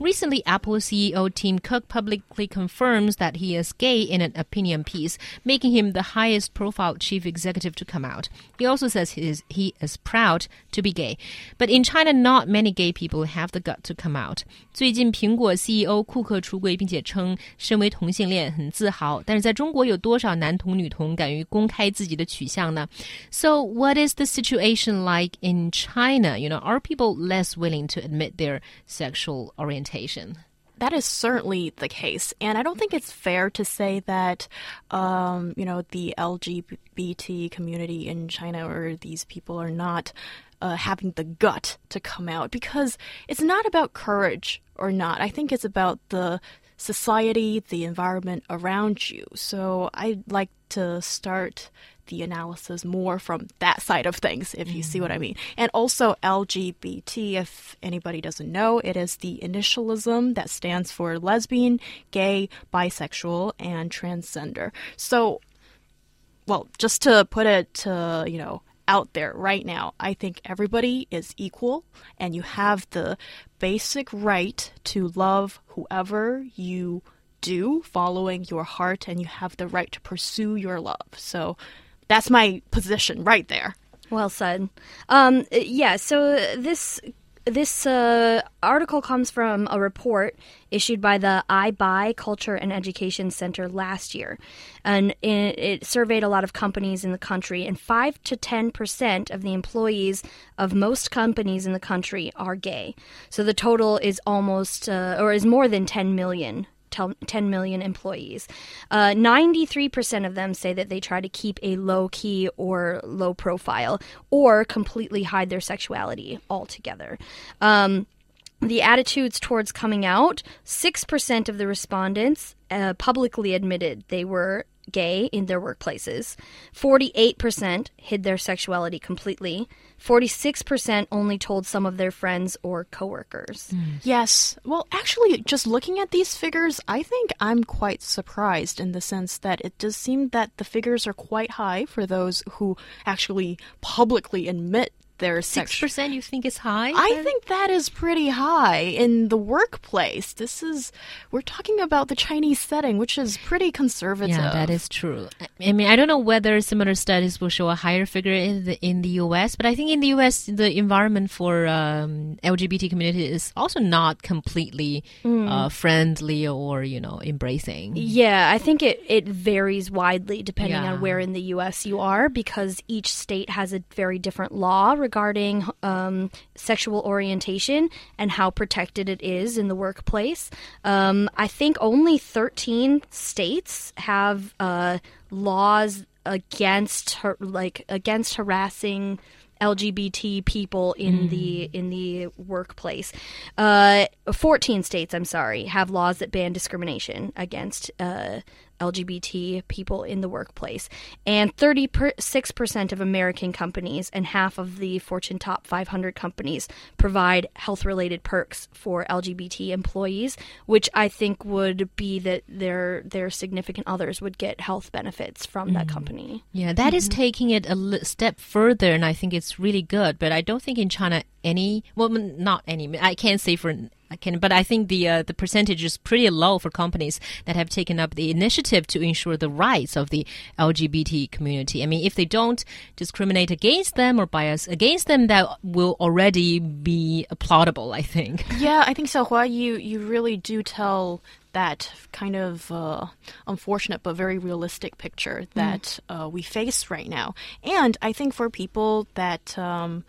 Recently, Apple CEO Tim Cook publicly confirms that he is gay in an opinion piece, making him the highest profile chief executive to come out. He also says he is, he is proud to be gay. But in China, not many gay people have the gut to come out. 最近，苹果 CEO 库克出柜，并且称身为同性恋很自豪。但是在中国，有多少男童、女童敢于公开自己的取向呢？So, what is the situation like in China? You know, are people less willing to admit their sexual orientation? That is certainly the case. And I don't think it's fair to say that, um, you know, the LGBT community in China or these people are not uh, having the gut to come out because it's not about courage or not. I think it's about the society, the environment around you. So I'd like to start the analysis more from that side of things, if you mm. see what I mean. And also LGBT, if anybody doesn't know, it is the initialism that stands for lesbian, gay, bisexual, and transgender. So, well, just to put it, uh, you know, out there right now, I think everybody is equal and you have the basic right to love whoever you do following your heart and you have the right to pursue your love. So that's my position right there. Well said. Um, yeah, so this this uh, article comes from a report issued by the Aibai Culture and Education Center last year, and it, it, surveyed a lot of companies in the country. And five to ten percent of the employees of most companies in the country are gay. So the total is almost, uh, or is more than ten million 10 million employees. Uh, 93% of them say that they try to keep a low key or low profile or completely hide their sexuality altogether. Um, the attitudes towards coming out 6% of the respondents uh, publicly admitted they were gay in their workplaces. 48% hid their sexuality completely. 46% only told some of their friends or coworkers. Mm. Yes. Well, actually, just looking at these figures, I think I'm quite surprised in the sense that it does seem that the figures are quite high for those who actually publicly admit their six percent. You think is high? I think that is pretty high in the workplace. This is we're talking about the Chinese setting, which is pretty conservative. Yeah, that is true. I mean, I don't know whether similar studies will show a higher figure in the in the U.S., but I think in the U.S. the environment for um, LGBT community is also not completely mm. uh, friendly or you know embracing. Yeah, I think it it varies widely depending yeah. on where in the U.S. you are because each state has a very different law regarding um, sexual orientation and how protected it is in the workplace. Um, I think only 13 states have uh, laws against her, like against harassing LGBT people in mm. the in the workplace. Uh, Fourteen states, I'm sorry, have laws that ban discrimination against uh, LGBT people in the workplace. And 36% of American companies and half of the Fortune top 500 companies provide health related perks for LGBT employees, which I think would be that their their significant others would get health benefits from mm. that company. Yeah, that mm-hmm. is taking it a step further, and I think it's really good. But I don't think in China any, well, not any, I can't say for I can, but I think the uh, the percentage is pretty low for companies that have taken up the initiative to ensure the rights of the LGBT community. I mean, if they don't discriminate against them or bias against them, that will already be applaudable. I think. Yeah, I think so. Hua, you you really do tell that kind of uh, unfortunate but very realistic picture that mm. uh, we face right now. And I think for people that, um,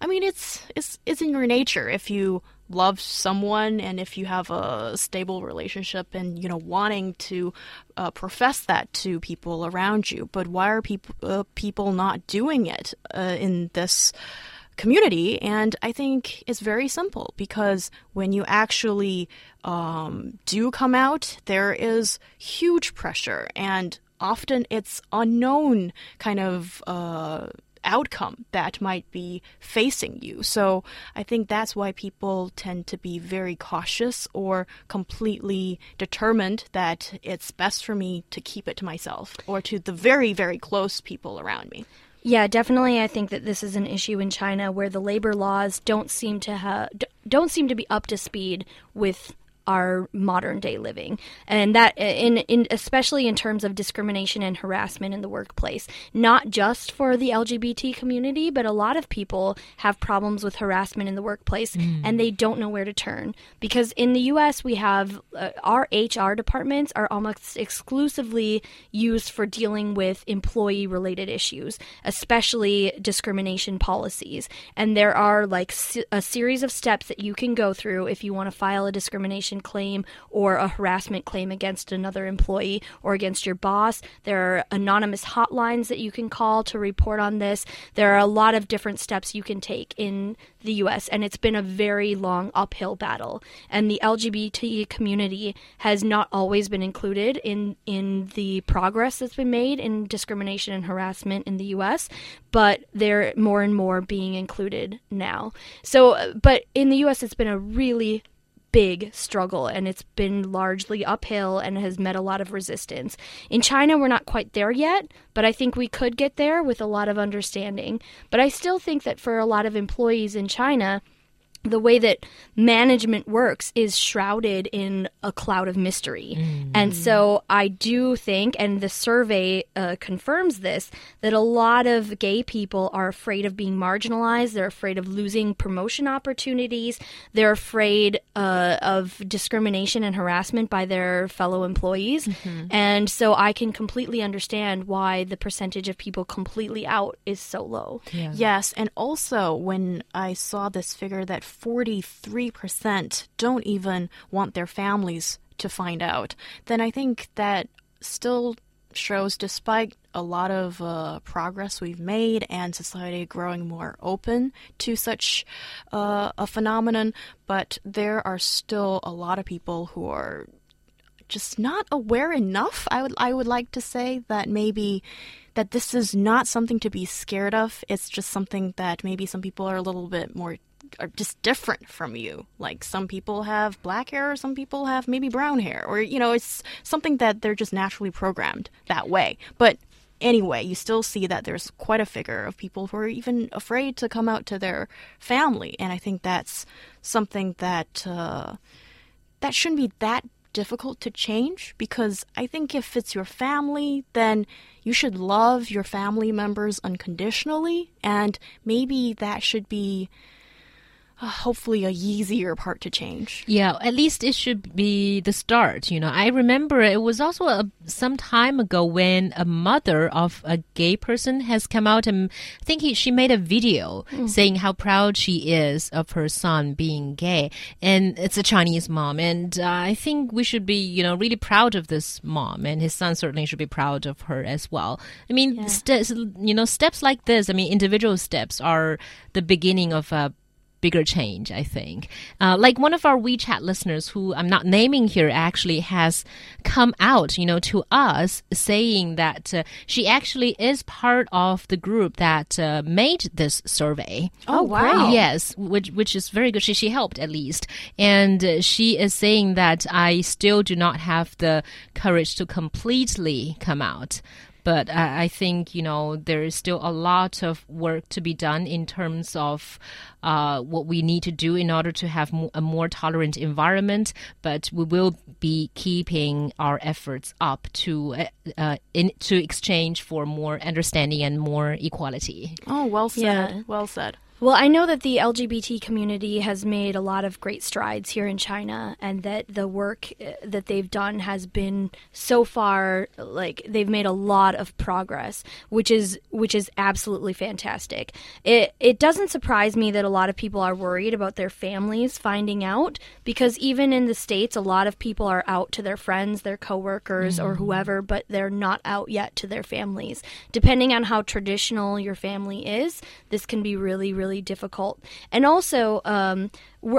I mean, it's it's it's in your nature if you love someone and if you have a stable relationship and you know wanting to uh, profess that to people around you but why are people uh, people not doing it uh, in this community? And i think it's very simple because when you actually um, do come out there is huge pressure and often it's unknown kind of uh, outcome that might be facing you. So I think that's why people tend to be very cautious or completely determined that it's best for me to keep it to myself or to the very, very close people around me. Yeah, definitely. I think that this is an issue in China where the labor laws don't seem to have don't seem to be up to speed with our modern day living. And that in, in especially in terms of discrimination and harassment in the workplace not just for the lgbt community but a lot of people have problems with harassment in the workplace mm. and they don't know where to turn. Because in the us we have uh, our hr departments are almost exclusively used for dealing with employee related issues especially discrimination policies. And there are like a series of steps that you can go through if you want to file a discrimination discrimination claim or a harassment claim against another employee or against your boss. There are anonymous hotlines that you can call to report on this. There are a lot of different steps you can take in the US, and it's been a very long uphill battle. And the LGBT community has not always been included in, in the progress that's been made in discrimination and harassment in the US, but they're more and more being included now. So, uh, but in the US, it's been a really big struggle and it's been largely uphill and has met a lot of resistance. In China, we're not quite there yet, but I think we could get there with a lot of understanding. But I still think that for a lot of employees in China, the way that management works is shrouded in a cloud of mystery. Mm. And so I do think, and the survey uh, confirms this, that a lot of gay people are afraid of being marginalized. They're afraid of losing promotion opportunities. They're afraid uh, of discrimination and harassment by their fellow employees. Mm-hmm. And so I can completely understand why the percentage of people completely out is so low. Yeah. Yes. And also, when I saw this figure that 43% don't even want their families to find out, then I think that still shows despite a lot of uh, progress we've made and society growing more open to such uh, a phenomenon, but there are still a lot of people who are just not aware enough. I would I would like to say that maybe that this is not something to be scared of. It's just something that maybe some people are a little bit more are just different from you. Like some people have black hair, some people have maybe brown hair, or you know, it's something that they're just naturally programmed that way. But anyway, you still see that there's quite a figure of people who are even afraid to come out to their family, and I think that's something that uh, that shouldn't be that difficult to change because I think if it's your family, then you should love your family members unconditionally, and maybe that should be uh, hopefully a easier part to change. Yeah, at least it should be the start. You know, I remember it was also a, some time ago when a mother of a gay person has come out and I think he, she made a video mm. saying how proud she is of her son being gay, and it's a Chinese mom, and uh, I think we should be, you know, really proud of this mom, and his son certainly should be proud of her as well. I mean, yeah. you know, steps like this. I mean, individual steps are the beginning of a bigger change, I think. Uh, like one of our WeChat listeners, who I'm not naming here, actually has come out, you know, to us saying that uh, she actually is part of the group that uh, made this survey. Oh, wow! Yes, which which is very good. She she helped at least, and uh, she is saying that I still do not have the courage to completely come out. But I think, you know, there is still a lot of work to be done in terms of uh, what we need to do in order to have a more tolerant environment. But we will be keeping our efforts up to uh, uh, in, to exchange for more understanding and more equality. Oh, well said. Yeah. Well said. Well, I know that the LGBT community has made a lot of great strides here in China, and that the work uh, that they've done has been so far like they've made a lot of progress, which is which is absolutely fantastic. It it doesn't surprise me that a lot of people are worried about their families finding out because even in the states, a lot of people are out to their friends, their coworkers, mm. or whoever, but they're not out yet to their families. Depending on how traditional your family is, this can be really really really difficult. And also, um,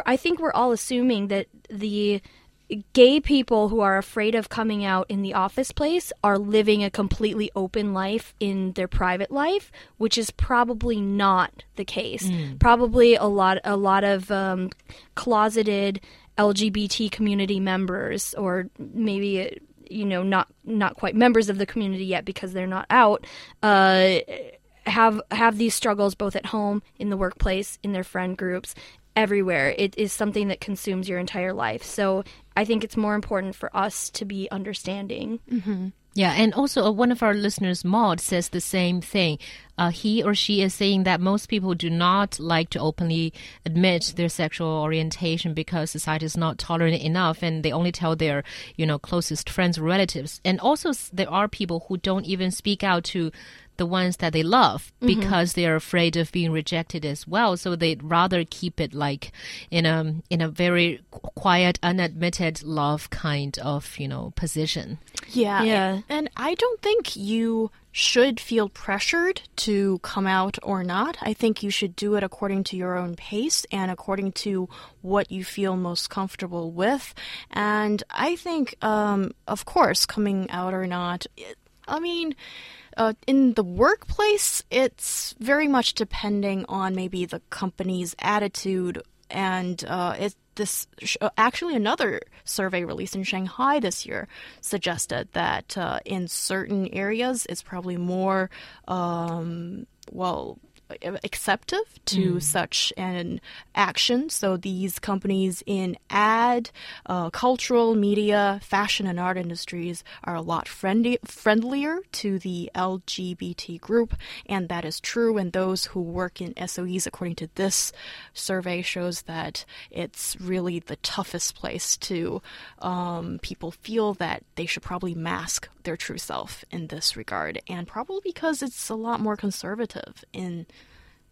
I think we're all assuming that the gay people who are afraid of coming out in the office place are living a completely open life in their private life, which is probably not the case. Probably a lot a lot of um, closeted LGBT community members, or maybe uh, you know not not quite members of the community yet because they're not out. Uh, have have these struggles both at home, in the workplace, in their friend groups, everywhere. It is something that consumes your entire life. So I think it's more important for us to be understanding. Yeah, and also uh, one of our listeners, Maud, says the same thing. Uh, he or she is saying that most people do not like to openly admit their sexual orientation because society is not tolerant enough, and they only tell their, you know, closest friends relatives. And also, there are people who don't even speak out to the ones that they love because they are afraid of being rejected as well. So they'd rather keep it like in a in a very quiet, unadmitted love kind of you know position. Yeah. Yeah. And I don't think you should feel pressured to come out or not. I think you should do it according to your own pace and according to what you feel most comfortable with. And I think, um, of course, coming out or not, it, I mean, uh, in the workplace, it's very much depending on maybe the company's attitude and uh, it this uh, actually another survey released in Shanghai this year suggested that uh, in certain areas it's probably more um, well acceptive to such an action. So these companies in ad, uh, cultural, media, fashion, and art industries are a lot friendly, friendlier to the LGBT group, and that is true. And those who work in SOEs, according to this survey, shows that it's really the toughest place to um, people feel that they should probably mask their true self in this regard, and probably because it's a lot more conservative in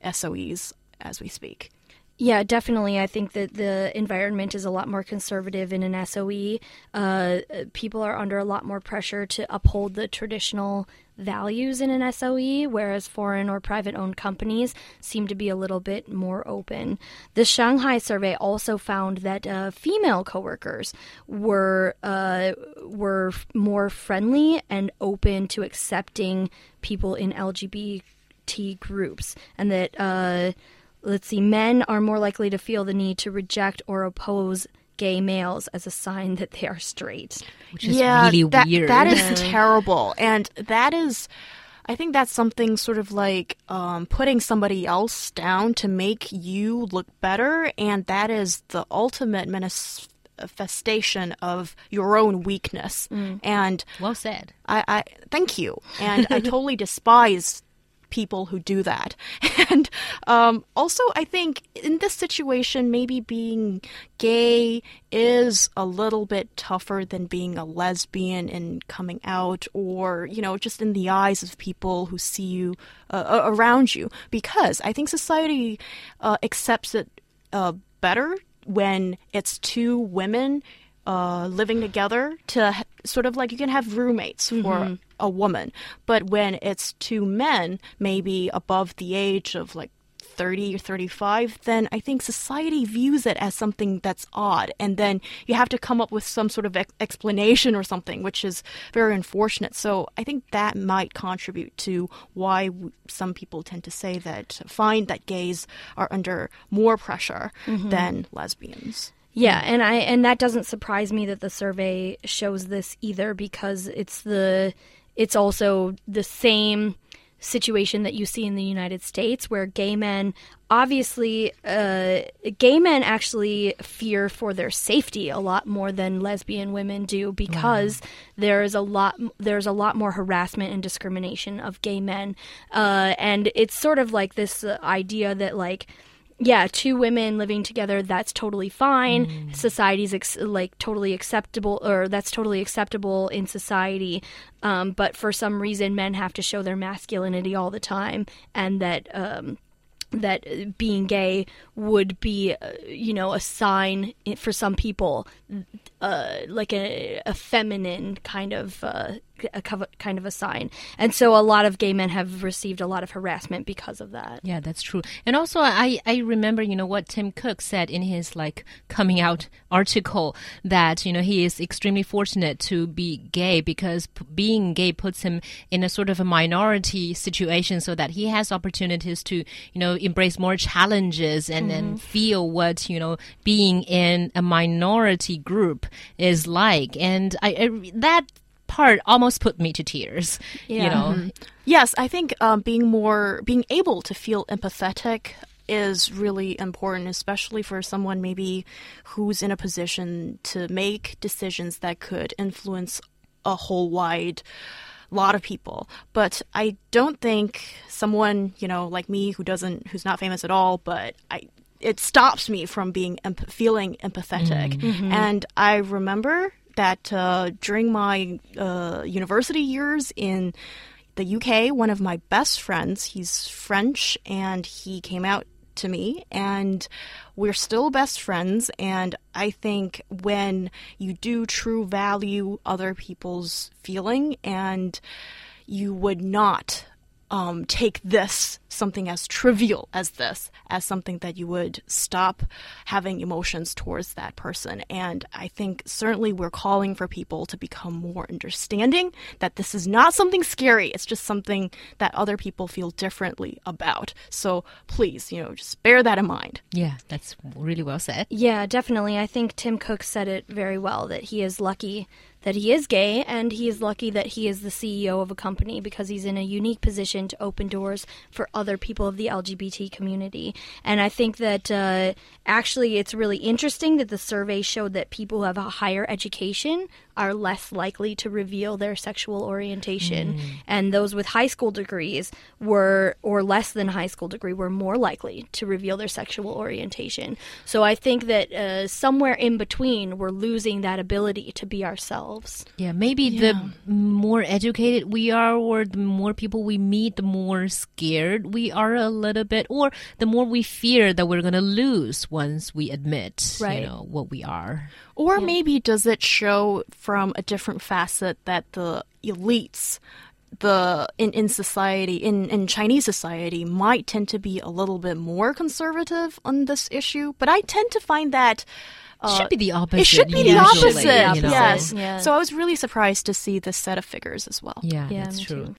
SOEs as we speak. Yeah, definitely. I think that the environment is a lot more conservative in an SOE. Uh, people are under a lot more pressure to uphold the traditional values in an SOE, whereas foreign or private owned companies seem to be a little bit more open. The Shanghai survey also found that uh, female coworkers were uh, were more friendly and open to accepting people in LGBT groups, and that. Uh, let's see, men are more likely to feel the need to reject or oppose gay males as a sign that they are straight. Which is really that, weird. That is terrible, and that is. I think that's something sort of like um, putting somebody else down to make you look better, and that is the ultimate manifestation of your own weakness. And well said. I, I thank you, and I totally despise people who do that. And um, also, I think in this situation, maybe being gay is a little bit tougher than being a lesbian and coming out, or you know, just in the eyes of people who see you uh, around you, because I think society uh, accepts it uh, better when it's two women uh, living together to sort of like you can have roommates for a woman, but when it's two men, maybe above the age of like 30 or 35, then I think society views it as something that's odd. And then you have to come up with some sort of ex- explanation or something, which is very unfortunate. So I think that might contribute to why w- some people tend to say that, find that gays are under more pressure than lesbians. Yeah, and I and that doesn't surprise me that the survey shows this either because it's the it's also the same situation that you see in the United States where gay men obviously uh, gay men actually fear for their safety a lot more than lesbian women do because there is a lot there's a lot more harassment and discrimination of gay men. Uh, and it's sort of like this idea that like yeah, two women living together, that's totally fine. Society's ex- like totally acceptable, or that's totally acceptable in society. Um, but for some reason, men have to show their masculinity all the time, and that um, that being gay would be, uh, you know, a sign for some people, uh, like a, a feminine kind of uh, a kind of a sign. And so a lot of gay men have received a lot of harassment because of that. Yeah, that's true. And also, I, I remember, you know, what Tim Cook said in his like coming out article that, you know, he is extremely fortunate to be gay because p- being gay puts him in a sort of a minority situation so that he has opportunities to, you know, embrace more challenges and then feel what, you know, being in a minority group is like. And I, I that part almost put me to tears, you Yeah. know. Yes, I think um, being more, being able to feel empathetic is really important, especially for someone maybe who's in a position to make decisions that could influence a whole wide lot of people. But I don't think someone, you know, like me who doesn't, who's not famous at all, but I, it stops me from being emp- feeling empathetic. And I remember that uh, during my uh, university years in the UK, one of my best friends, he's French, and he came out to me, and we're still best friends. And I think when you do true value other people's feeling, and you would not um, take this, something as trivial as this, as something that you would stop having emotions towards that person. And I think certainly we're calling for people to become more understanding that this is not something scary. It's just something that other people feel differently about. So please, you know, just bear that in mind. Yeah, that's really well said. Yeah, definitely. I think Tim Cook said it very well that he is lucky that he is gay and he is lucky that he is the CEO of a company because he's in a unique position to open doors for other people of the LGBT community. And I think that uh, actually it's really interesting that the survey showed that people who have a higher education are less likely to reveal their sexual orientation. And those with high school degrees were or less than high school degree were more likely to reveal their sexual orientation. So i think that uh, somewhere in between we're losing that ability to be ourselves. Yeah, maybe the more educated we are, or the more people we meet, the more scared we are a little bit, or the more we fear that we're going to lose once we admit, Right. you know, what we are. Or maybe does it show from a different facet that the elites the in, in society in, in Chinese society might tend to be a little bit more conservative on this issue, but I tend to find that It uh, should be the opposite. it should be the opposite. should be the you know. Yes. Yeah. So I was really surprised to see this set of figures as well. Yeah, Yeah, that's true. too.